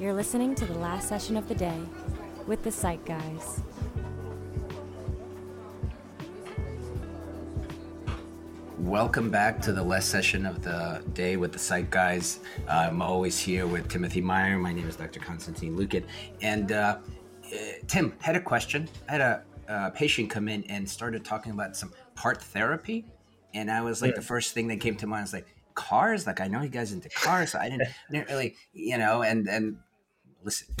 You're listening to the last session of the day with the Psych Guys. Welcome back to the last session of the day with the Psych Guys. Uh, I'm always here with Timothy Meyer. My name is Dr. Konstantin Lukin. And uh, uh, Tim, had a question. I had a, a patient come in and started talking about some part therapy. And I was like, yeah. the first thing that came to mind was like, cars? Like, I know you guys into cars. So I didn't, didn't really, you know, and, and listen,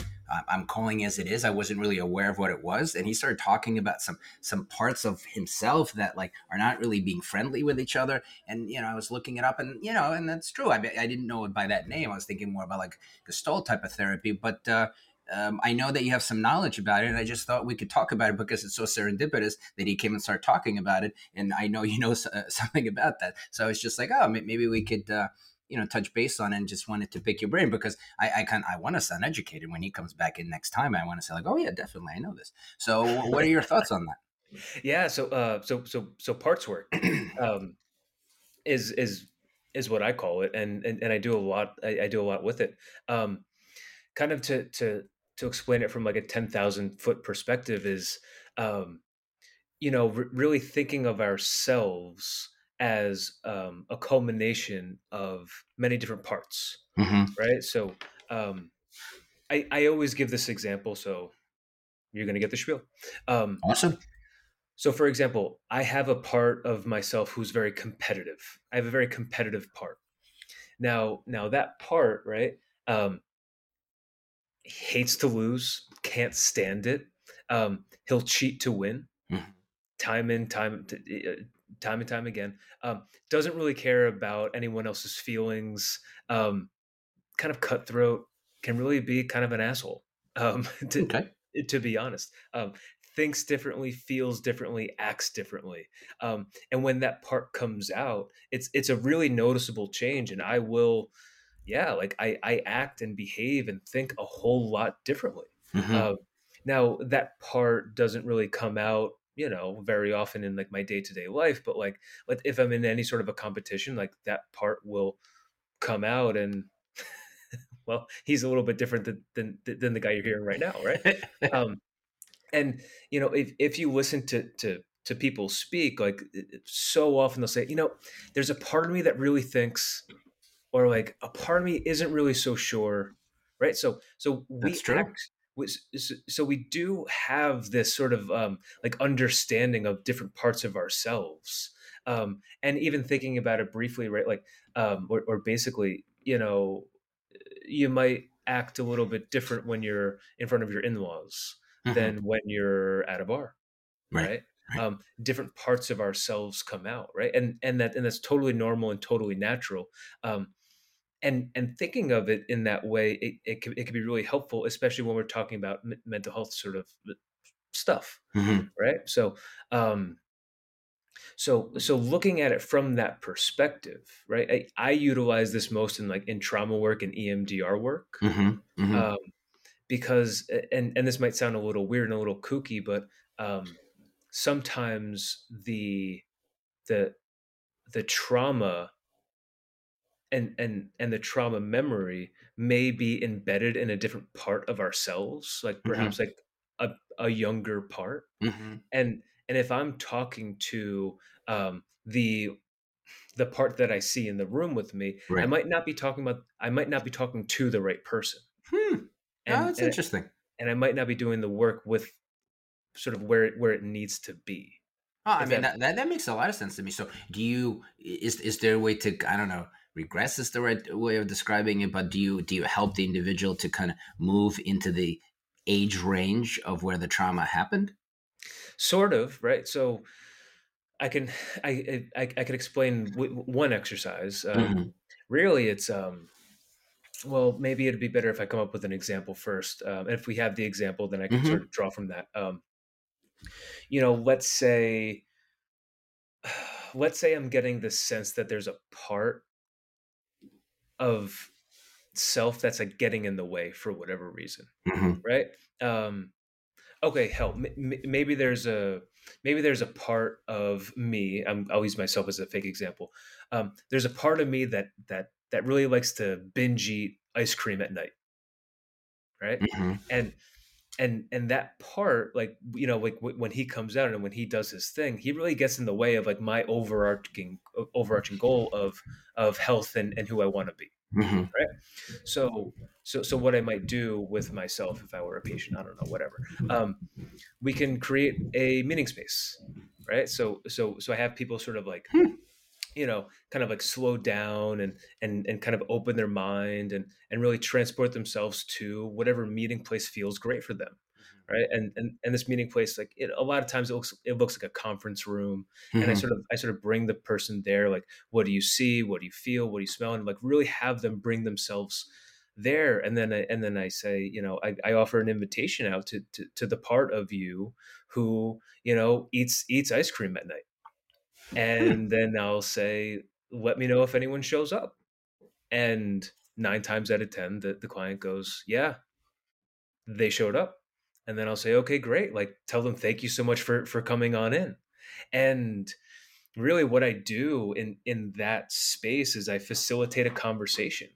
I'm calling as it is. I wasn't really aware of what it was, and he started talking about some some parts of himself that like are not really being friendly with each other. And you know, I was looking it up, and you know, and that's true. I, I didn't know it by that name. I was thinking more about like Gestalt type of therapy, but. Uh, um, I know that you have some knowledge about it, and I just thought we could talk about it because it's so serendipitous that he came and started talking about it, and I know you know uh, something about that. So it's just like, oh, maybe we could uh, you know touch base on and just wanted to pick your brain because I I can I want to sound educated when he comes back in next time. I want to say like, oh yeah, definitely, I know this. So what are your thoughts on that? Yeah, so uh, so so so parts work um, is is is what I call it, and and, and I do a lot. I, I do a lot with it. Um, kind of to to to explain it from like a ten thousand foot perspective is, um, you know, r- really thinking of ourselves as um, a culmination of many different parts, mm-hmm. right? So um, I, I always give this example, so you're going to get the spiel. Um, awesome. So, for example, I have a part of myself who's very competitive. I have a very competitive part. Now, now that part, right? Um, hates to lose, can't stand it. Um, he'll cheat to win, mm-hmm. time in time, uh, time and time again. Um, doesn't really care about anyone else's feelings. Um, kind of cutthroat. Can really be kind of an asshole. Um, to, okay. to be honest, um, thinks differently, feels differently, acts differently. Um, and when that part comes out, it's it's a really noticeable change. And I will, yeah, like I I act and behave and think a whole lot differently. Mm-hmm. Uh, now that part doesn't really come out you know very often in like my day-to-day life but like if i'm in any sort of a competition like that part will come out and well he's a little bit different than than, than the guy you're hearing right now right? Um and you know if, if you listen to to to people speak like so often they'll say you know there's a part of me that really thinks or like a part of me isn't really so sure right? So so we act so we do have this sort of um, like understanding of different parts of ourselves um, and even thinking about it briefly right like um, or, or, basically you know you might act a little bit different when you're in front of your in-laws mm-hmm. than when you're at a bar right, right? right. Um, different parts of ourselves come out right and and that and that's totally normal and totally natural um, and and thinking of it in that way it, it, can, it can be really helpful especially when we're talking about m- mental health sort of uh, stuff mm-hmm. right so um so so looking at it from that perspective right I, I, utilize this most in like in trauma work and emdr work mm-hmm. Mm-hmm. Um, because and and this might sound a little weird and a little kooky but um sometimes the the the trauma and and and the trauma memory may be embedded in a different part of ourselves like mm-hmm. perhaps mm-hmm. like a, a younger part mm-hmm. and and if i'm talking to um the the part that i see in the room with me right. i might not be talking about i might not be talking to the right person hmm. and, oh, that's and interesting and i might not be doing the work with sort of where it where it needs to be oh, I mean that, that, that makes a lot of sense to me. So, do you is is there a way to I don't know regress is the right way of describing it but do you do you help the individual to kind of move into the age range of where the trauma happened sort of right so i can i i, I can explain one exercise um, mm-hmm. really it's um well maybe it'd be better if i come up with an example first um, and if we have the example then i can mm-hmm. sort of draw from that um you know let's say let's say i'm getting the sense that there's a part of self that's like getting in the way for whatever reason mm-hmm. right um okay hell m- maybe there's a maybe there's a part of me I'm, i'll use myself as a fake example um there's a part of me that that that really likes to binge eat ice cream at night right mm-hmm. and and and that part like you know like w- when he comes out and when he does his thing he really gets in the way of like my overarching overarching goal of of health and and who i want to be mm-hmm. right? So so so what i might do with myself if i were a patient i don't know whatever um, we can create a meeting space right? So so so i have people sort of like hmm you know kind of like slow down and and and kind of open their mind and and really transport themselves to whatever meeting place feels great for them mm-hmm. right and and, and this meeting place like it, a lot of times it looks it looks like a conference room mm-hmm. and i mm-hmm. sort of i sort of bring the person there like what do you see what do you feel what do you smell and like really have them bring themselves there and then I, and then I say you know I, I offer an invitation out to, to to the part of you who you know eats eats ice cream at night and then I'll say, let me know if anyone shows up. And nine times out of 10, the, the client goes, yeah, they showed up. And then I'll say, okay, great. Like tell them, thank you so much for, for coming on in. And really what I do in, in that space is I facilitate a conversation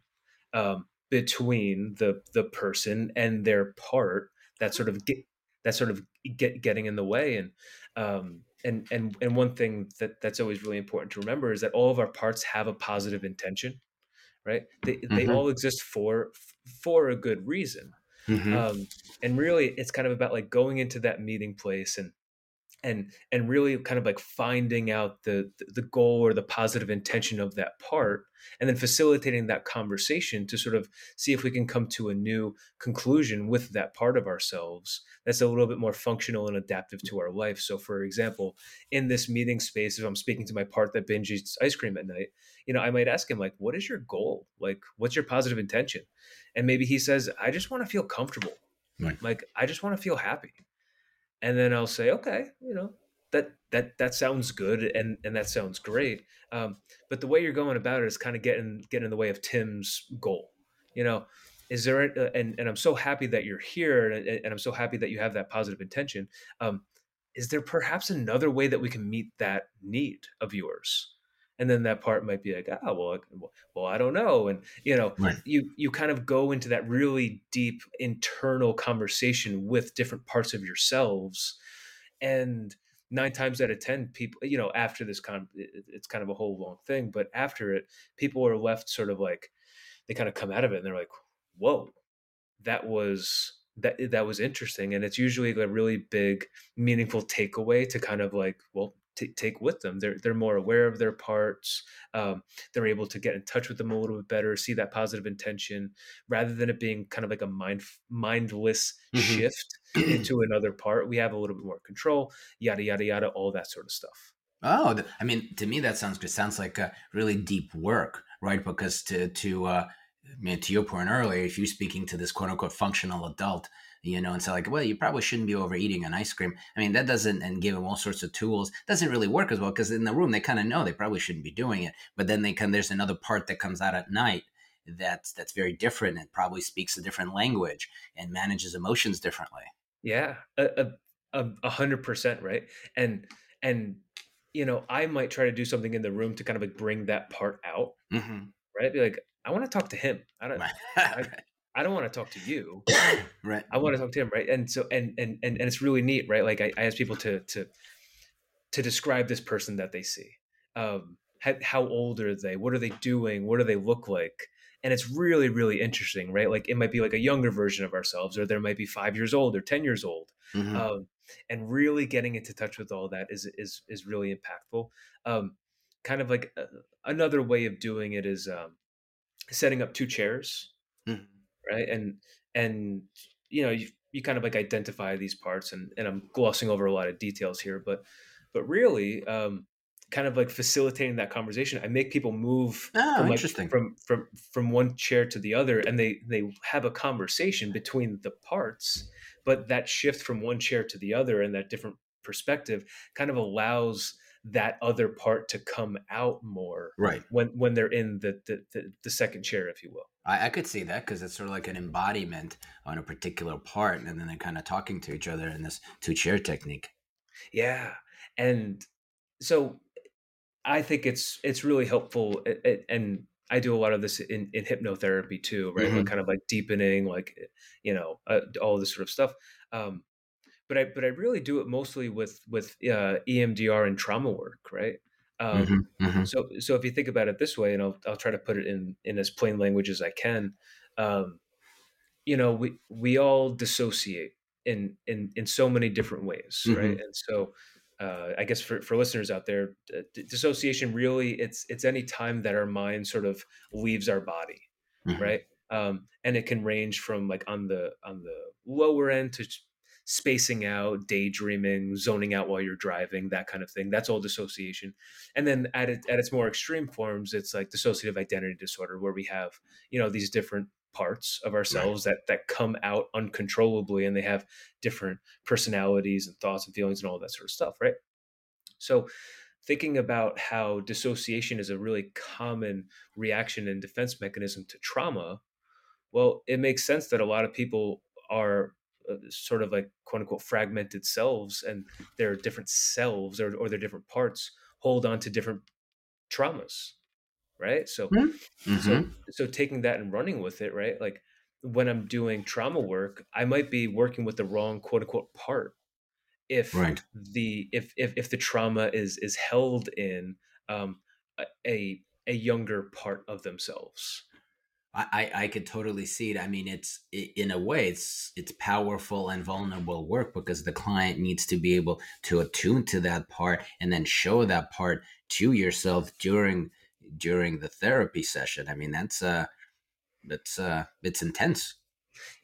um, between the, the person and their part that sort of get, that sort of get getting in the way. And, um, and and and one thing that that's always really important to remember is that all of our parts have a positive intention right they, mm-hmm. they all exist for for a good reason mm-hmm. um, and really it's kind of about like going into that meeting place and and and really kind of like finding out the the goal or the positive intention of that part and then facilitating that conversation to sort of see if we can come to a new conclusion with that part of ourselves that's a little bit more functional and adaptive to our life. So for example in this meeting space if i'm speaking to my part that binge eats ice cream at night you know i might ask him like what is your goal? Like what's your positive intention? And maybe he says i just want to feel comfortable. Right. like i just want to feel happy and then I'll say, okay, you know, that that that sounds good and and that sounds great. Um, but the way you're going about it is kind of getting getting in the way of Tim's goal. You know, is there a, and and I'm so happy that you're here and, and I'm so happy that you have that positive intention. Um, is there perhaps another way that we can meet that need of yours? And then that part might be like oh well well i don't know and you know right. you you kind of go into that really deep internal conversation with different parts of yourselves and nine times out of ten people you know after this con it's kind of a whole long thing but after it people are left sort of like they kind of come out of it and they're like whoa that was that that was interesting and it's usually a really big meaningful takeaway to kind of like well t- take with them. They're they're more aware of their parts. Um, they're able to get in touch with them a little bit better, see that positive intention, rather than it being kind of like a mind mindless mm-hmm. shift into another part. We have a little bit more control. Yada yada yada, all that sort of stuff. Oh, I mean, to me that sounds good. Sounds like a really deep work, right? Because to to uh, I mean, to your point earlier, if you're speaking to this quote unquote functional adult, you know, and say like, well, you probably shouldn't be overeating an ice cream. I mean, that doesn't, and give them all sorts of tools, doesn't really work as well because in the room they kind of know they probably shouldn't be doing it, but then they can. There's another part that comes out at night that's that's very different and probably speaks a different language and manages emotions differently. Yeah, a hundred percent right, and and you know, I might try to do something in the room to kind of like bring that part out, mm-hmm. right? Be like, I want to talk to him. I don't. I, I don't want to talk to you. right. I want to talk to him. Right. And so, and, and, and, and it's really neat, right? Like I, I ask people to, to, to describe this person that they see. Um, how, how old are they? What are they doing? What do they look like? And it's really, really interesting, right? Like it might be like a younger version of ourselves, or there might be five years old or 10 years old. Mm-hmm. Um, and really getting into touch with all that is, is, is really impactful. Um, kind of like uh, another way of doing it is, um, setting up two chairs. Mm-hmm right and and you know you, you kind of like identify these parts and and i'm glossing over a lot of details here but but really um kind of like facilitating that conversation i make people move oh, from, interesting. from from from one chair to the other and they they have a conversation between the parts but that shift from one chair to the other and that different perspective kind of allows that other part to come out more right when when they're in the the, the, the second chair if you will I, I could see that because it's sort of like an embodiment on a particular part, and then they're kind of talking to each other in this two chair technique. Yeah, and so I think it's it's really helpful, and I do a lot of this in, in hypnotherapy too, right? Mhm. Like kind of like deepening, like you know, uh, all this sort of stuff. Um, but I but I really do it mostly with with uh, EMDR and trauma work, right? Um, Mhm, mhm. so so if you think about it this way, and I'll I'll try to put it in in as plain language as I can. Um, you know, we we all dissociate in in in so many different ways, right? Mhm. And so uh, I guess for, for listeners out there, uh, d- dissociation really it's it's any time that our mind sort of leaves our body, Mhm. right? Um, and it can range from like on the on the lower end to spacing out, daydreaming, zoning out while you're driving, that kind of thing. That's all dissociation. And then at it, at its more extreme forms, it's like dissociative identity disorder, where we have you know these different parts of Right. ourselves that that come out uncontrollably, and they have different personalities and thoughts and feelings and all that sort of stuff, right? So thinking about how dissociation is a really common reaction and defense mechanism to trauma well, it makes sense that a lot of people are sort of like quote unquote fragmented selves and their different selves or, or their different parts hold on to different traumas, right? So, so, Mhm. so taking that and running with it, right? Like when I'm doing trauma work, I might be working with the wrong quote unquote part if Right. the if if, if the trauma is is held in um, a a younger part of themselves. I, I could totally see it. I mean, it's in a way, it's it's powerful and vulnerable work because the client needs to be able to attune to that part and then show that part to yourself during during the therapy session. I mean, that's uh, that's uh, it's intense.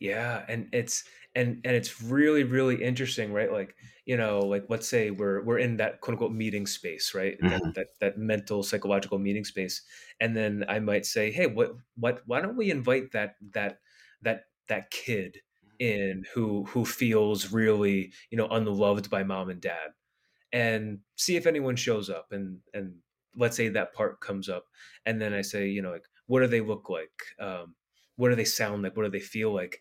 Yeah, and it's and and it's really really interesting, right? Like you know, like let's say we're we're in that quote unquote meeting space, right? That hmm that that mental psychological meeting space, and then I might say, hey, what what why don't we invite that that that that kid in who who feels really you know unloved by mom and dad, and see if anyone shows up, and and let's say that part comes up, and then I say, you know, like what do they look like? Um, what do they sound like? What do they feel like?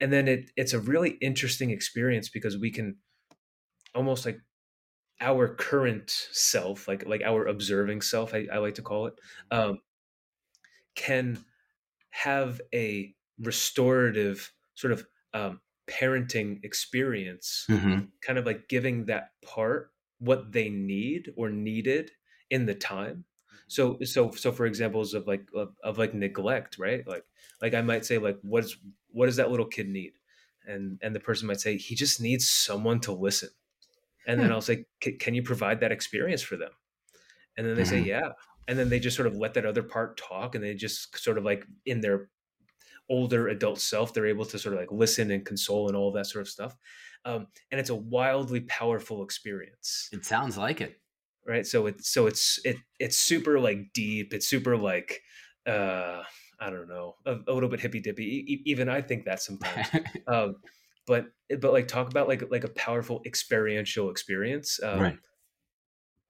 and then it it's a really interesting experience because we can almost like our current self like like our observing self i, I like to call it um, can have a restorative sort of um, parenting experience hmm kind of like giving that part what they need or needed in the time so so so for examples of like of, of like neglect right? Like like i might say like what's what does that little kid need? And and the person might say he just needs someone to listen. And then Hmm. i'll say can you provide that experience for them? And then they say hmm yeah. And then they just sort of let that other part talk and they just sort of like in their older adult self they're able to sort of like listen and console and all of that sort of stuff. Um, and it's a wildly powerful experience. It sounds like it. Right? So it's so it's it it's super like deep it's super like uh i don't know a, a little bit hippy dippy E- even i think that sometimes. Um but but like talk about like like a powerful experiential experience um right.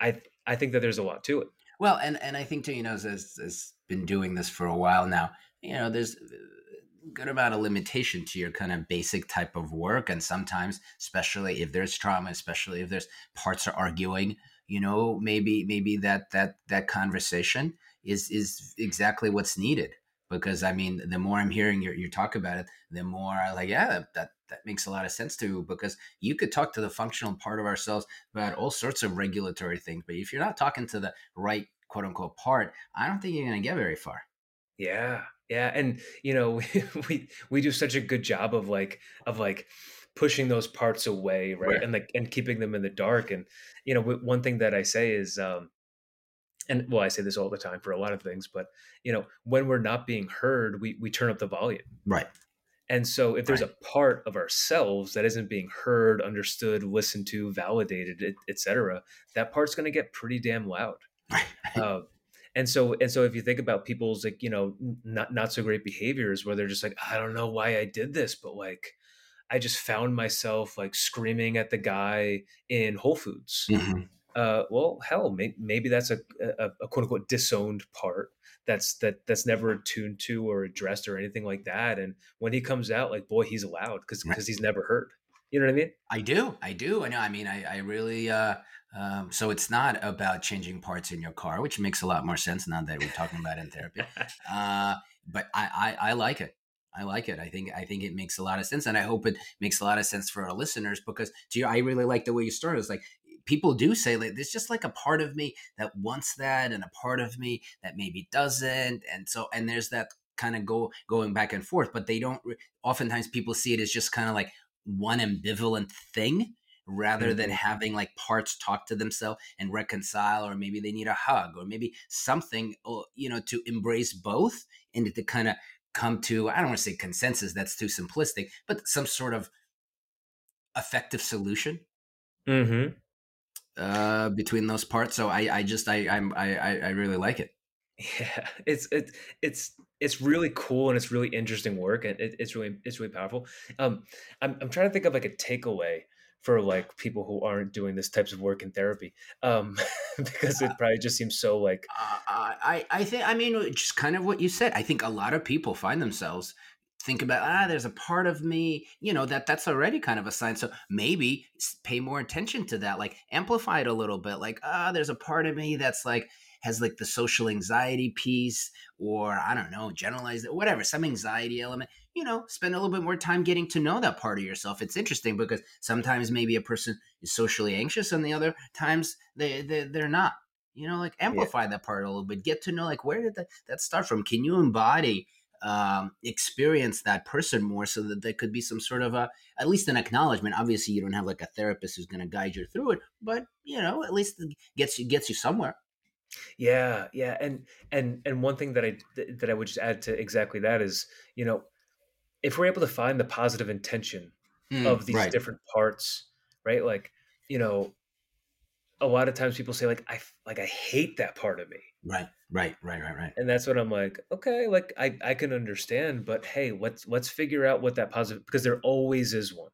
i i think that there's a lot to it. Well, and and I think too, you know, as as been doing this for a while now, you know, there's good amount of limitation to your kind of basic type of work, and sometimes, especially if there's trauma, especially if there's parts are arguing, you know, maybe maybe that that that conversation is is exactly what's needed. Because I mean, the more I'm hearing you, talk about it, the more I like, yeah, that, that that makes a lot of sense too. Because you could talk to the functional part of ourselves about all sorts of regulatory things, but if you're not talking to the right quote unquote part, I don't think you're going to get very far. Yeah, yeah, and you know we we do such a good job of like of like pushing those parts away, right? Right. And like and keeping them in the dark. And you know, one thing that I say is, um, and well, I say this all the time for a lot of things, but you know, when we're not being heard, we we turn up the volume. Right. And so, if there's Right. a part of ourselves that isn't being heard, understood, listened to, validated, etc., et that part's going to get pretty damn loud. Right. Um, and so and so if you think about people's like you know not not so great behaviors where they're just like I don't know why I did this, but like I just found myself like screaming at the guy in Whole Foods. Mhm. Uh, well, hell, may, maybe that's a, a, a quote unquote disowned part that's that that's never attuned to or addressed or anything like that. And when he comes out, like boy, he's loud because because he's never heard. You know what I mean? I do. I do. I know. I mean, I, I really, uh, um, so it's not about changing parts in your car, which makes a lot more sense now that we're talking about in therapy. Uh, but I, I, I like it. I like it. I think I think it makes a lot of sense, and I hope it makes a lot of sense for our listeners because to you, I really like the way you started. It's like people do say like there's just like a part of me that wants that, and a part of me that maybe doesn't, and so and there's that kind of go going back and forth. But they don't. Oftentimes, people see it as just kind of like one ambivalent thing rather mm-hmm. than having like parts talk to themselves and reconcile or maybe they need a hug or maybe something you know to embrace both and to kind of come to i don't want to say consensus that's too simplistic but some sort of effective solution? Mm-hmm. uh, between those parts so i i just i i'm i i really like it. Yeah it's it, it's it's really cool and it's really interesting work and it, it's really it's really powerful. Um I'm, I'm trying to think of like a takeaway for like people who aren't doing this types of work in therapy um because it probably just seems so like uh, i i think i mean just kind of what you said. I think a lot of people find themselves think about ah there's a part of me you know that that's already kind of a sign. So maybe pay more attention to that like amplify it a little bit like ah there's a part of me that's like has like the social anxiety piece or I don't know, generalized whatever, some anxiety element, you know, spend a little bit more time getting to know that part of yourself. It's interesting because sometimes maybe a person is socially anxious and the other times they, they they're not. You know, like amplify yeah. that part a little bit. Get to know like where did that, that start from? Can you embody um, experience that person more so that there could be some sort of a at least an acknowledgement obviously you don't have like a therapist who's going to guide you through it but you know at least gets you gets you somewhere yeah, yeah, and and and one thing that I that I would just add to exactly that is, you know, if we're able to find the positive intention mm, of these right. different parts, right? Like, you know, a lot of times people say like I like I hate that part of me. Right, right, right, right, right. And that's what I'm like, okay, like I I can understand, but hey, let's let's figure out what that positive because there always is one.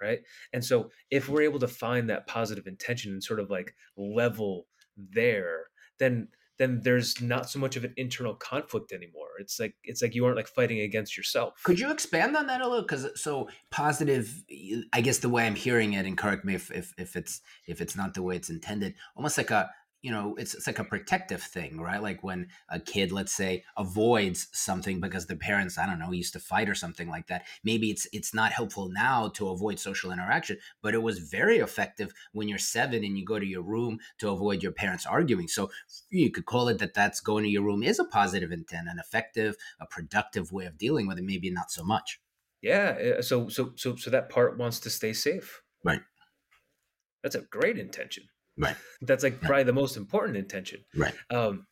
Right? And so if we're able to find that positive intention and sort of like level there, then then there's not so much of an internal conflict anymore. It's like it's like you aren't like fighting against yourself. Could you expand on that a little? Because so positive, I guess the way I'm hearing it, and correct me if, if if it's if it's not the way it's intended. Almost like a you know it's, it's like a protective thing right? Like when a kid let's say avoids something because the parents i don't know used to fight or something like that maybe it's it's not helpful now to avoid social interaction but it was very effective when you're seven and you go to your room to avoid your parents arguing. So you could call it that that's going to your room is a positive intent an effective a productive way of dealing with it maybe not so much. Yeah eh, so so so so that part wants to stay safe. Right. That's a great intention Right. That's like probably the most important intention. Right. Um,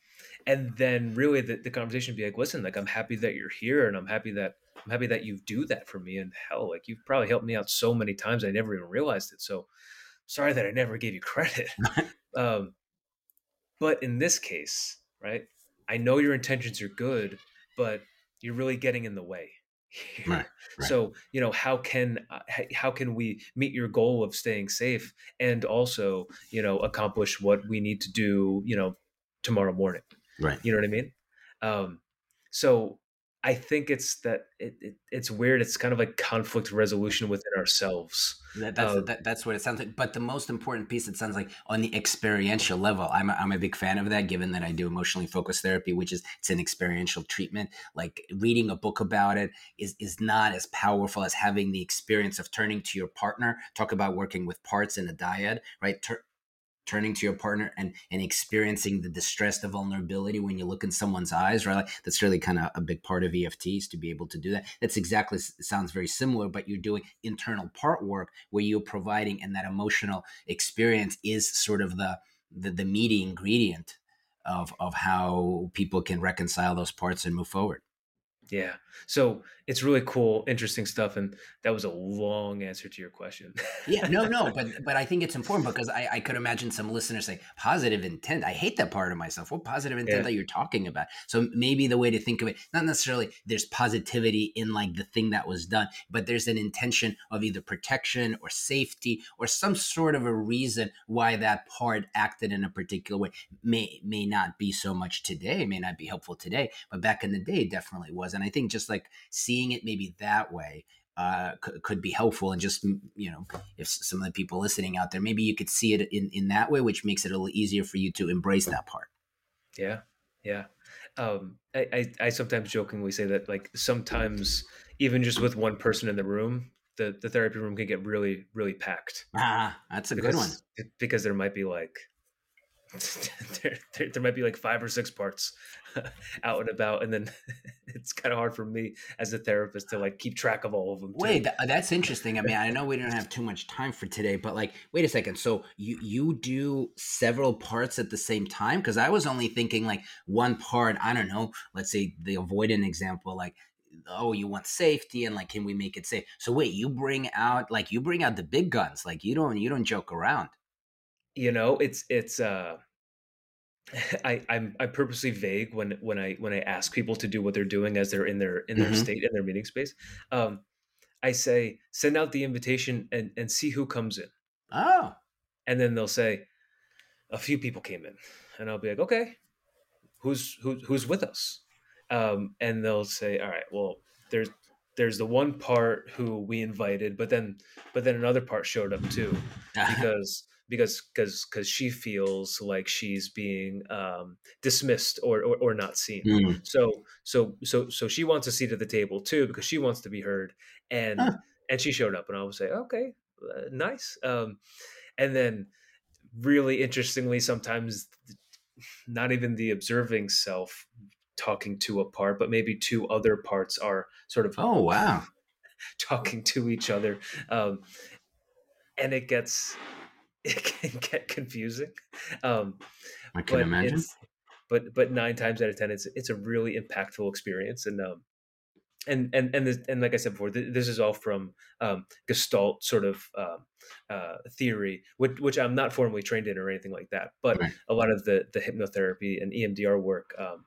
and then really the, the conversation would be like, listen, like I'm happy that you're here and I'm happy that I'm happy that you do that for me. And hell, like you've probably helped me out so many times I never even realized it. So sorry that I never gave you credit. um, but in this case, right, I know your intentions are good, but you're really getting in the way. Right, right. So you know how can uh, how can we meet your goal of staying safe and also you know accomplish what we need to do you know tomorrow morning. Right. You know what I mean? Um, so I think it's that it, it, it's weird. It's kind of like conflict resolution within ourselves. That, that's um, that, that's what it sounds like. But the most important piece, it sounds like, on the experiential level, I'm a, I'm a big fan of that. Given that I do emotionally focused therapy, which is it's an experiential treatment. Like reading a book about it is is not as powerful as having the experience of turning to your partner. Talk about working with parts in a dyad, right? Tur- turning to your partner and and experiencing the distress the vulnerability when you look in someone's eyes right? Like that's really kind of a big part of efts to be able to do that. That's exactly sounds very similar but you're doing internal part work where you're providing and that emotional experience is sort of the the, the meaty ingredient of of how people can reconcile those parts and move forward yeah. So it's really cool, interesting stuff. And that was a long answer to your question. yeah, no, no, but but I think it's important because I, I could imagine some listeners say positive intent. I hate that part of myself. What positive intent yeah. that you're talking about? So maybe the way to think of it, not necessarily there's positivity in like the thing that was done, but there's an intention of either protection or safety or some sort of a reason why that part acted in a particular way. May may not be so much today, may not be helpful today, but back in the day, definitely was. And I think just like seeing it maybe that way uh, could, could be helpful and just you know if some of the people listening out there maybe you could see it in in that way which makes it a little easier for you to embrace that part. Yeah yeah. Um, I, I, I sometimes jokingly say that like sometimes even just with one person in the room the, the therapy room can get really really packed. Ah that's a because, good one. Because there might be like there, there, there, might be like five or six parts out and about and then it's kind of hard for me as a therapist to like keep track of all of them too. wait that's interesting. I mean i know we don't have too much time for today but like wait a second. So you you do several parts at the same time? Because i was only thinking like one part i don't know let's say the avoidant example like oh you want safety and like can we make it safe? So wait you bring out like you bring out the big guns. Like you don't you don't joke around. You know it's it's uh I, I'm I'm purposely vague when when I when I ask people to do what they're doing as they're in their in their mm-hmm. state in their meeting space. Um, I say send out the invitation and and see who comes in. Oh, and then they'll say a few people came in, and I'll be like, okay, who's who, who's with us? Um, and they'll say, all right, well, there's there's the one part who we invited, but then but then another part showed up too because because because because she feels like she's being um, dismissed or, or, or not seen. Mm. So so so so she wants a seat at the table too because she wants to be heard, and huh. and she showed up, and I would say, okay, uh, nice. Um, and then really interestingly, sometimes not even the observing self talking to a part, but maybe two other parts are sort of oh wow talking to each other. Um, and it gets it can get confusing. Um, I can imagine. But but nine times out of ten, it's it's a really impactful experience, and um, and and and this, and like I said before, th- this is all from um, Gestalt sort of uh, uh, theory, which, which I'm not formally trained in or anything like that. But right. a lot of the the hypnotherapy and EMDR work um,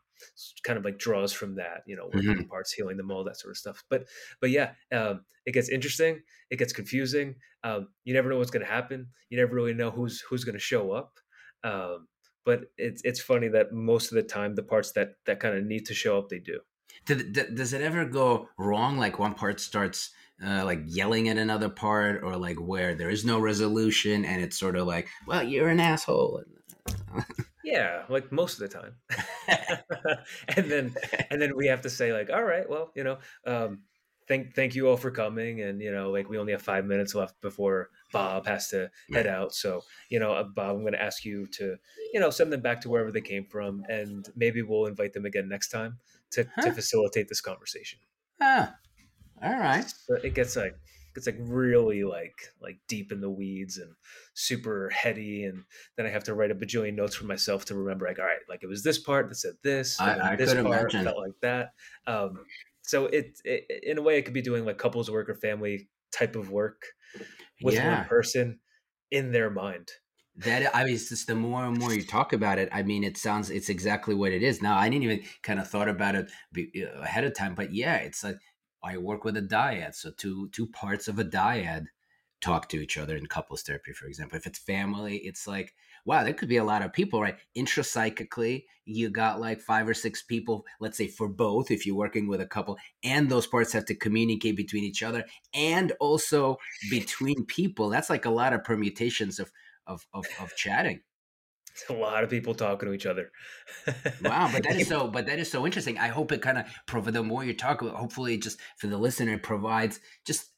kind of like draws from that, you know, working mm-hmm. parts, healing them, all that sort of stuff. But but yeah, um, it gets interesting, it gets confusing. Um, you never know what's going to happen. You never really know who's who's going to show up. Um, but it's it's funny that most of the time, the parts that that kind of need to show up, they do. Does it ever go wrong? Like one part starts uh, like yelling at another part, or like where there is no resolution, and it's sort of like, well, you're an asshole. Yeah, like most of the time. and then and then we have to say like, all right, well, you know, um, thank thank you all for coming, and you know, like we only have five minutes left before Bob has to head out. So you know, uh, Bob, I'm going to ask you to you know send them back to wherever they came from, and maybe we'll invite them again next time to huh? to facilitate this conversation. Ah, all right. So it gets like it's like really like like deep in the weeds and super heady and then i have to write a bajillion notes for myself to remember like all right like it was this part that said this I, I this could part imagine. felt like that um so it, it, in a way it could be doing like couples work or family type of work with yeah. one person in their mind that I mean, it's just the more and more you talk about it. I mean, it sounds it's exactly what it is. Now, I didn't even kind of thought about it uh, ahead of time, but yeah, it's like I work with a dyad. So two two parts of a dyad talk to each other in couples therapy, for example. If it's family, it's like, wow, there could be a lot of people, right? Intrapsychically, you got like five or six people, let's say for both, if you're working with a couple, and those parts have to communicate between each other and also between people. That's like a lot of permutations of of of, of chatting a lot of people talking to each other. wow, but that is so. But that is so interesting. I hope it kind of provide the more you talk, hopefully, just for the listener, it provides just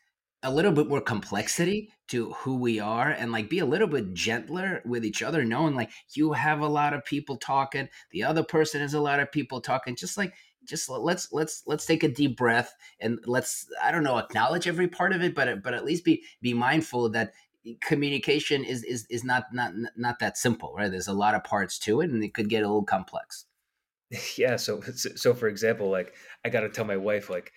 a little bit more complexity to who we are, and like be a little bit gentler with each other, knowing like you have a lot of people talking, the other person has a lot of people talking, just like just let's let's let's take a deep breath and let's i don't know acknowledge every part of it but but at least be be mindful that communication is is is not not not that simple, right? There's a lot of parts to it, and it could get a little complex. Yeah. So so for example, like I got to tell my wife, like,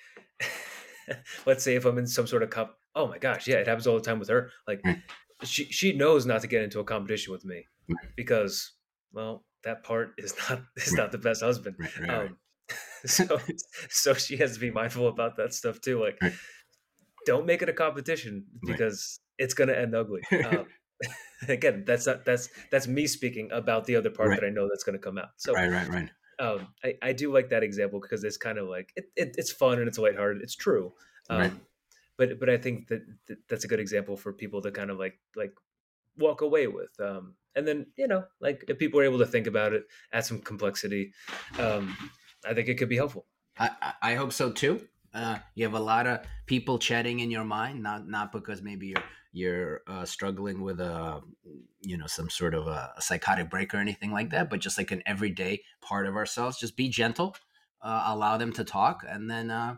let's say if I'm in some sort of cup. Oh my gosh, yeah, it happens all the time with her. Like, right. she she knows not to get into a competition with me right. because, well, that part is not is right. not the best husband. Um, so so she has to be mindful about that stuff too. Like, don't make it a competition because it's going to end ugly. Um, again, that's not that's that's me speaking about the other part right. that I know that's going to come out. So right, right, right. Um, I, I do like that example because it's kind of like it, it, it's fun and it's lighthearted. It's true. Um, right. but but I think that, that that's a good example for people to kind of like like walk away with. Um, and then you know, like if people are able to think about it, add some complexity, um, I think it could be helpful. I, I hope so too. Uh, you have a lot of people chatting in your mind, not not because maybe you're you're uh, struggling with a you know some sort of a, a, psychotic break or anything like that, but just like an everyday part of ourselves. Just be gentle, uh, allow them to talk, and then uh,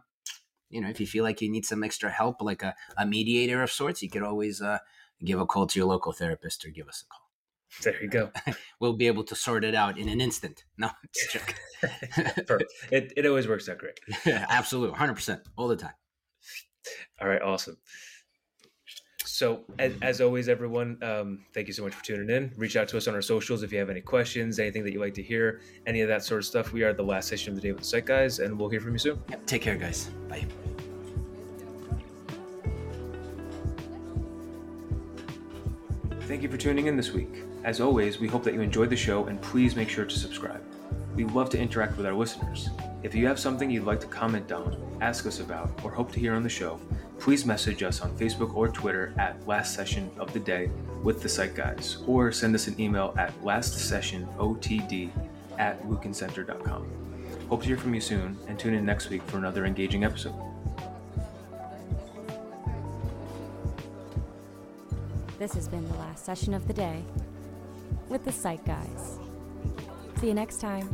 you know if you feel like you need some extra help, like a, a mediator of sorts, you could always uh, give a call to your local therapist or give us a call. There you go. we'll be able to sort it out in an instant. No, Perfect. It, it always works out great. Absolutely. 100% all the time. All right. Awesome. So, as, as always, everyone, um, thank you so much for tuning in. Reach out to us on our socials if you have any questions, anything that you'd like to hear, any of that sort of stuff. We are the last session of the day with the Psych Guys, and we'll hear from you soon. Yep. Take care, guys. Bye. Thank you for tuning in this week. As always, we hope that you enjoyed the show and please make sure to subscribe. We love to interact with our listeners. If you have something you'd like to comment on, ask us about, or hope to hear on the show, please message us on Facebook or Twitter at Last Session of the Day with the Psych Guys, or send us an email at lastsessionotd at lukincenter.com. Hope to hear from you soon, and tune in next week for another engaging episode. This has been the last session of the day with the Psych Guys. See you next time.